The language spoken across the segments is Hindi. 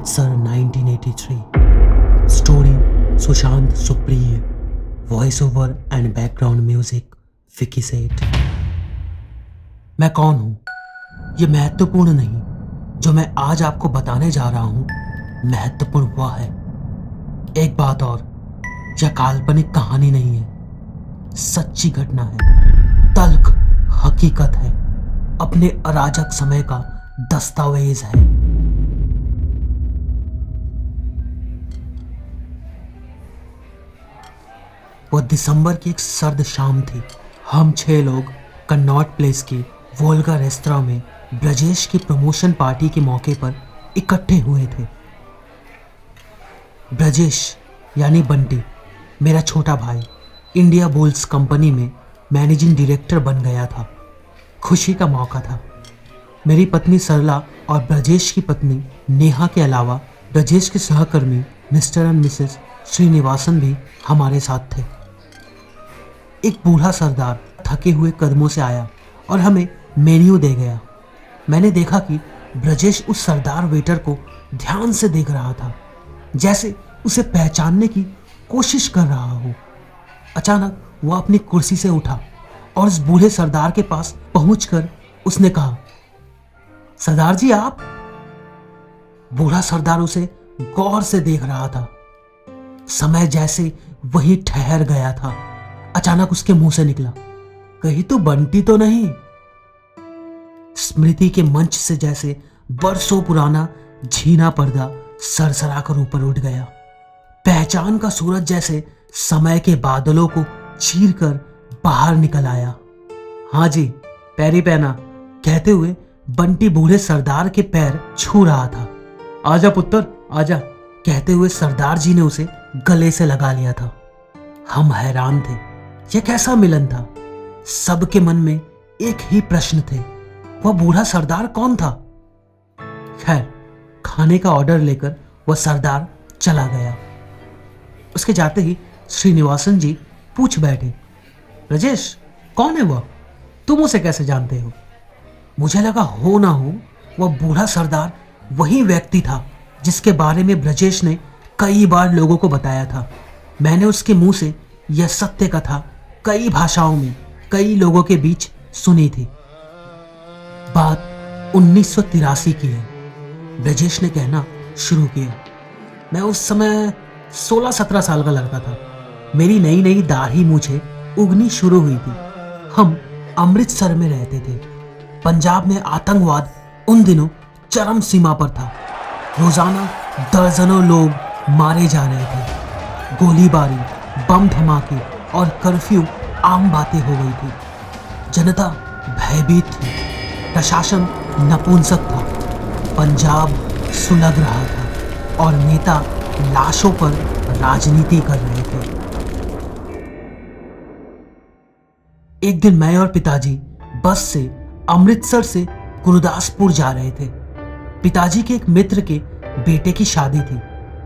Amritsar 1983 story Sushant Supriya voice over and background music Fiki Seth मैं कौन हूँ? ये महत्वपूर्ण नहीं। जो मैं आज आपको बताने जा रहा हूँ, महत्वपूर्ण वह है। एक बात और, यह काल्पनिक कहानी नहीं है। सच्ची घटना है। तल्ख हकीकत है। अपने अराजक समय का दस्तावेज़ है। वो दिसंबर की एक सर्द शाम थी। हम छह लोग कन्नॉट प्लेस के वोल्गा रेस्तरा में ब्रजेश की प्रमोशन पार्टी के मौके पर इकट्ठे हुए थे। ब्रजेश, यानी बंटी, मेरा छोटा भाई, इंडिया बुल्स कंपनी में मैनेजिंग डायरेक्टर बन गया था। खुशी का मौका था। मेरी पत्नी सरला और ब्रजेश की पत्नी नेहा के अलावा ब्रजेश के सहकर्मी मिस्टर एंड मिसेस श्रीनिवासन भी हमारे साथ थे। एक बूढ़ा सरदार थके हुए कदमों से आया और हमें मेन्यू दे गया। मैंने देखा कि ब्रजेश उस सरदार वेटर को ध्यान से देख रहा था, जैसे उसे पहचानने की कोशिश कर रहा हो। अचानक वह अपनी कुर्सी से उठा और उस बूढ़े सरदार के पास पहुंचकर उसने कहा, सरदार जी, आप? बूढ़ा सरदार उसे गौर से देख रहा था। समय जैसे वही ठहर गया था। अचानक उसके मुँह से निकला। कहीं तो बंटी तो नहीं। स्मृति के मंच से जैसे बरसों पुराना झीना पर्दा सरसरा कर ऊपर उठ गया। पहचान का सूरज जैसे समय के बादलों को चीर कर बाहर निकल आया। हाँ जी, पैरी पहना कहते हुए बंटी बूढ़े सरदार के पैर छू रहा था। आजा पुत्र, आजा, कहते हुए सरदार जी ने उसे गले से लगा लिया था। हम हैरान थे। यह कैसा मिलन था? सबके मन में एक ही प्रश्न थे, वह बूढ़ा सरदार कौन था? खैर, खाने का ऑर्डर लेकर वह सरदार चला गया। उसके जाते ही श्रीनिवासन जी पूछ बैठे, रजेश, कौन है वह? तुम उसे कैसे जानते हो? मुझे लगा हो ना हो, वह बूढ़ा सरदार वही व्यक्ति था जिसके बारे में ब्रजेश ने कई बार लोगों को बताया था। मैंने उसके मुँह से यह सत्य कथा कई भाषाओं में कई लोगों के बीच सुनी थी। बात उन्नीस सौ तिरासी की है। ब्रजेश ने कहना शुरू किया। मैं उस समय 16-17 साल का लड़का था। मेरी नई नई दाढ़ी मुझे उगनी शुरू हुई थी। हम अमृतसर में रहते थे। पंजाब में आतंकवाद उन दिनों चरम सीमा पर था। रोज़ाना दर्जनों लोग मारे जा रहे थे। गोलीबारी, बम धमाके और कर्फ्यू आम बातें हो गई थी। जनता भयभीत थी। प्रशासन नपुंसक था। पंजाब सुलग रहा था और नेता लाशों पर राजनीति कर रहे थे। एक दिन मैं और पिताजी बस से अमृतसर से गुरुदासपुर जा रहे थे। पिताजी के एक मित्र के बेटे की शादी थी।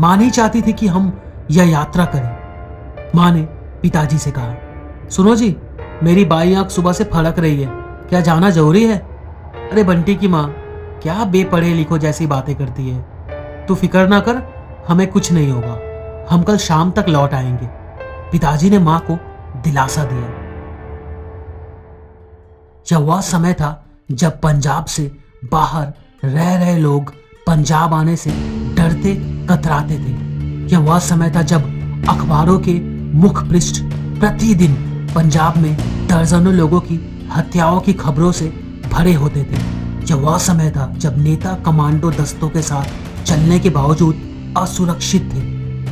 माँ नहीं चाहती थी कि हम यह यात्रा करें। माँ ने पिताजी से कहा, सुनो जी, मेरी बाई आँख सुबह से फड़क रही है। क्या जाना ज़रूरी है? अरे बंटी की माँ, क्या बेपढ़े लिखो जैसी बातें करती है। तू फ़िक्र ना कर, हमें कुछ नहीं होगा। हम कल शाम तक लौट आएँगे। पिताजी ने माँ को दिलासा दिया। यह वह समय था जब पंजाब से बाहर रह रहे लोग पंजाब आने से डरते, कतराते थे। यह वह समय था जब अखबारों के मुख पृष्ठ प्रतिदिन पंजाब में दर्जनों लोगों की हत्याओं की खबरों से भरे होते थे। यह वह समय था जब नेता कमांडो दस्तों के साथ चलने के बावजूद असुरक्षित थे।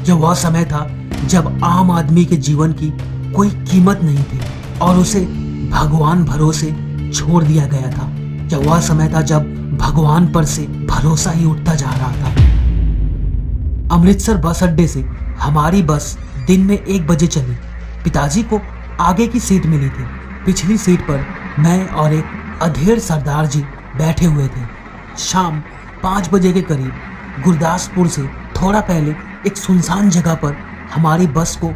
यह वह समय था जब आम आदमी के जीवन की कोई कीमत नहीं थी और उसे भगवान भरोसे छोड़ दिया गया था। यह वह समय था जब भगवान पर से भरोसा ही उठता जा रहा था। अमृतसर बस अड्डे से हमारी बस दिन में एक बजे चली। पिताजी को आगे की सीट मिली थी। पिछली सीट पर मैं और एक अधेड़ सरदार जी बैठे हुए थे। शाम पाँच बजे के करीब गुरदासपुर से थोड़ा पहले एक सुनसान जगह पर हमारी बस को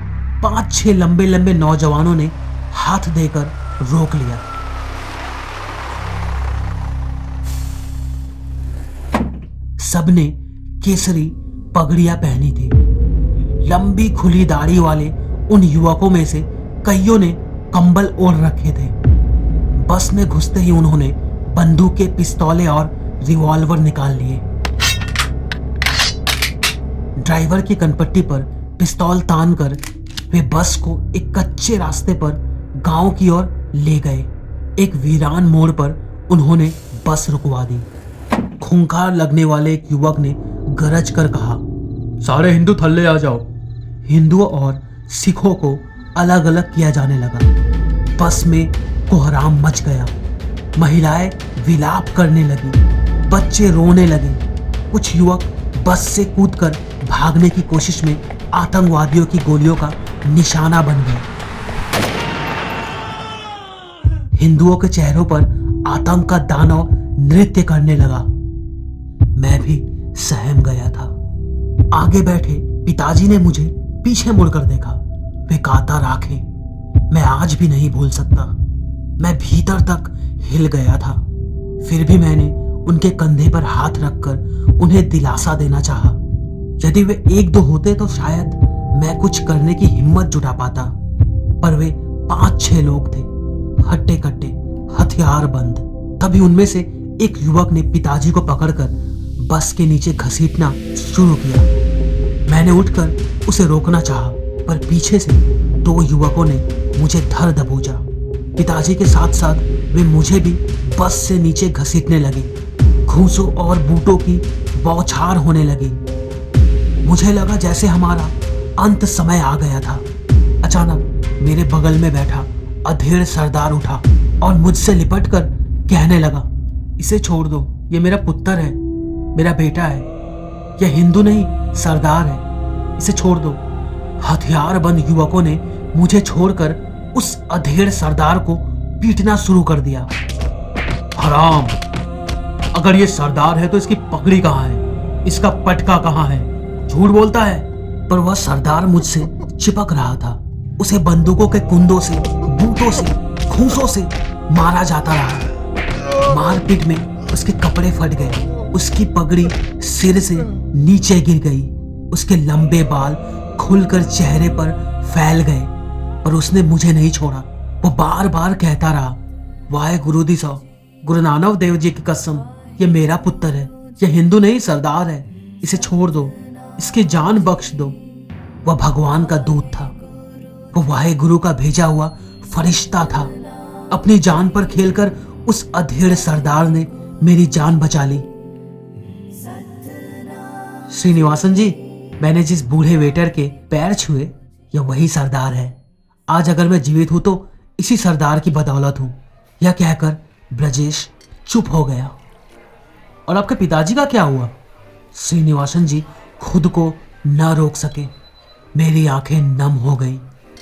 पाँच छह लंबे लंबे नौजवानों ने हाथ देकर रोक लिया। सबने केसरी पगड़ियाँ पहनी थी। लंबी खुली दाढ़ी वाले उन युवकों में से कईयों ने कंबल ओढ़ रखे थे। बस में घुसते ही उन्होंने बंदूक के पिस्तौले और रिवॉल्वर निकाल लिए। ड्राइवर की कनपट्टी पर पिस्तौल तान कर वे बस को एक कच्चे रास्ते पर गाँव की ओर ले गए। एक वीरान मोड़ पर उन्होंने बस रुकवा दी। खूंखार लगने वाले एक युवक ने गरज कर कहा, सारे हिंदू थल्ले आ जाओ। हिंदुओं और सिखों को अलग अलग किया जाने लगा। बस में कोहराम मच गया। महिलाएँ विलाप करने लगी। बच्चे रोने लगे। कुछ युवक बस से कूदकर भागने की कोशिश में आतंकवादियों की गोलियों का निशाना बन गए हिंदुओं के चेहरों पर आतंक का दानव नृत्य करने लगा। मैं भी सहम गया था। आगे बैठे पिताजी ने मुझे पीछे मुड़कर देखा, वे कातर आँखें मैं आज भी नहीं भूल सकता। मैं भीतर तक हिल गया था। फिर भी मैंने उनके कंधे पर हाथ रखकर उन्हें दिलासा देना चाहा। यदि वे एक दो होते तो शायद मैं कुछ करने की हिम्मत जुटा पाता। पर वे पाँच छह लोग थे। हट्टे कट्टे हथियार बंद। तभी उनमें से एक युवक ने पिताजी को पकड़कर बस के नीचे घसीटना शुरू किया। मैंने उठकर उसे रोकना चाहा, पर पीछे से दो युवकों ने मुझे धर दबोचा। पिताजी के साथ साथ वे मुझे भी बस से नीचे घसीटने लगे। घूसों और बूटों की बौछार होने लगी। मुझे लगा जैसे हमारा अंत समय आ गया था। अचानक मेरे बगल में बैठा अधेड़ सरदार उठा और मुझसे लिपट कर कहने लगा, इसे छोड़ दो, ये मेरा पुत्र है, मेरा बेटा है, यह हिंदू नहीं, सरदार है। इसे छोड़ दो। हथियार बंद युवकों ने मुझे छोड़कर उस अधेड़ सरदार को पीटना शुरू कर दिया। हराम। अगर ये सरदार है तो इसकी पगड़ी कहाँ है? इसका पटका कहाँ है? झूठ बोलता है। पर वह सरदार मुझसे चिपक रहा था। उसे बंदूकों के कुंदों से, बूटों से खूंसों से मारा जाता रहा। मारपीट में उसके कपड़े फट गए। उसकी पगड़ी सिर से नीचे गिर गई। उसके लंबे बाल खुलकर चेहरे पर फैल गए पर उसने मुझे नहीं छोड़ा। वो बार बार कहता रहा, वाहे गुरु दी सौ गुरु नानक देव जी की कसम, ये मेरा पुत्र है, ये हिंदू नहीं, सरदार है, इसे छोड़ दो, इसकी जान बख्श दो। वह भगवान का दूत था। वो वाहे गुरु का भेजा हुआ फरिश्ता था। अपनी जान पर खेलकर उस अधेड़ सरदार ने मेरी जान बचा ली। श्रीनिवासन जी मैंने जिस बूढ़े वेटर के पैर छुए, यह वही सरदार है। आज अगर मैं जीवित हूँ तो इसी सरदार की बदौलत हूँ। यह कहकर ब्रजेश चुप हो गया। और आपके पिताजी का क्या हुआ? श्रीनिवासन जी खुद को न रोक सके। मेरी आँखें नम हो गई।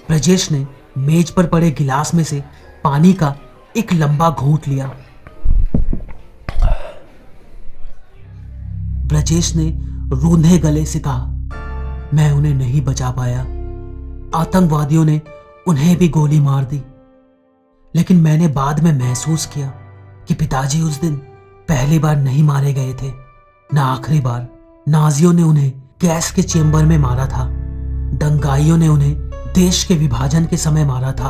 ब्रजेश ने मेज पर पड़े गिलास में से पानी का एक लंबा घूंट लिया। ब्रजेश ने रूंधे गले से कहा मैं उन्हें नहीं बचा पाया। आतंकवादियों ने उन्हें भी गोली मार दी। लेकिन मैंने बाद में महसूस किया कि पिताजी उस दिन पहली बार नहीं मारे गए थे, न आखिरी बार। नाजियों ने उन्हें गैस के चेंबर में मारा था। दंगाइयों ने उन्हें देश के विभाजन के समय मारा था।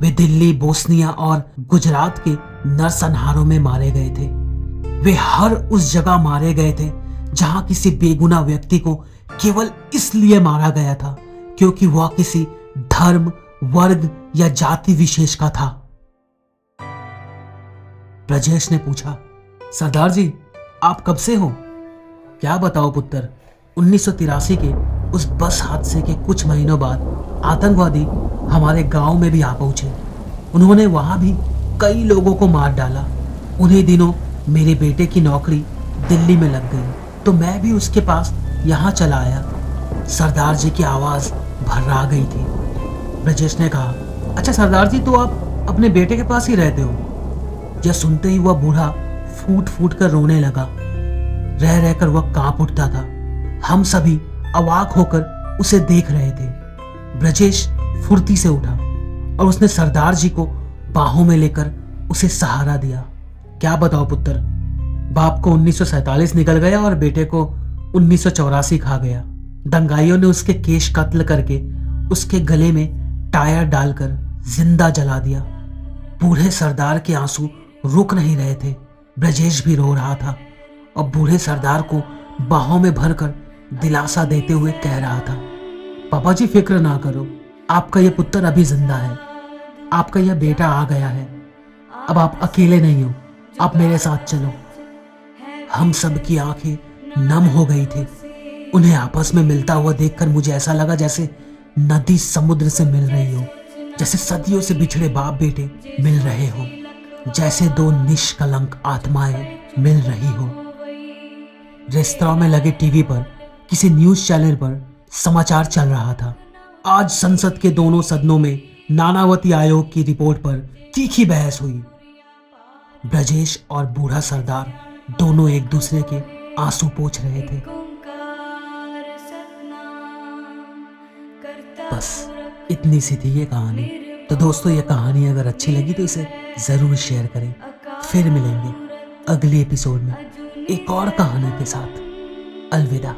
वे दिल्ली, बोस्निया और गुजरात के नरसंहारों में मारे गए थे। वे हर उस जगह मारे गए थे जहाँ किसी बेगुना व्यक्ति को केवल इसलिए मारा गया था क्योंकि वह किसी धर्म वर्ग या जाति विशेष का था। ब्रजेश ने पूछा, सरदार जी, आप कब से हो? क्या बताओ पुत्र, उन्नीस के उस बस हादसे के कुछ महीनों बाद आतंकवादी हमारे गाँव में भी आ पहुँचे। उन्होंने वहाँ भी कई लोगों को मार डाला। उन्हीं दिनों मेरे बेटे की नौकरी दिल्ली में लग गई। तो मैं भी उसके पास यहाँ चला आया। सरदार जी की आवाज़ भर्रा गई थी। ब्रजेश ने कहा अच्छा सरदार जी तो आप अपने बेटे के पास ही रहते हो? यह सुनते ही वह बूढ़ा फूट फूट कर रोने लगा। रह रहकर वह काँप उठता था। हम सभी अवाक होकर उसे देख रहे थे। ब्रजेश फुर्ती से उठा और उसने सरदार जी को बाहों में लेकर उसे सहारा दिया। क्या बताओ पुत्र, बाप को 1947 निकल गया और बेटे को उन्नीस सौ चौरासी खा गया। दंगाइयों ने उसके केश कत्ल करके उसके गले में टायर डालकर ज़िंदा जला दिया। बूढ़े सरदार के आँसू रुक नहीं रहे थे। ब्रजेश भी रो रहा था। और बूढ़े सरदार को बाहों में भरकर दिलासा देते हुए कह रहा था पापा जी फ़िक्र ना करो। आपका यह पुत्र अभी ज़िंदा है। आपका यह बेटा आ गया है। अब आप अकेले नहीं हो। आप मेरे साथ चलो। हम सब की आँखें नम हो गई थी। उन्हें आपस में मिलता हुआ देखकर मुझे ऐसा लगा जैसे नदी समुद्र से मिल रही हो, जैसे सदियों से बिछड़े बाप बेटे मिल रहे हो, जैसे दो निष्कलंक आत्माएँ मिल रही हो। रेस्तरा में लगे टीवी पर, किसी न्यूज़ चैनल पर समाचार चल रहा था। आज संसद के दोनों सदनों में नानावती आयोग की रिपोर्ट पर तीखी बहस हुई। ब्रजेश और बूढ़ा सरदार दोनों एक दूसरे के आँसू पोछ रहे थे। बस, इतनी सी थी ये कहानी। तो दोस्तों, ये कहानी अगर अच्छी लगी तो इसे ज़रूर शेयर करें। फिर मिलेंगे अगले एपिसोड में एक और कहानी के साथ। अलविदा।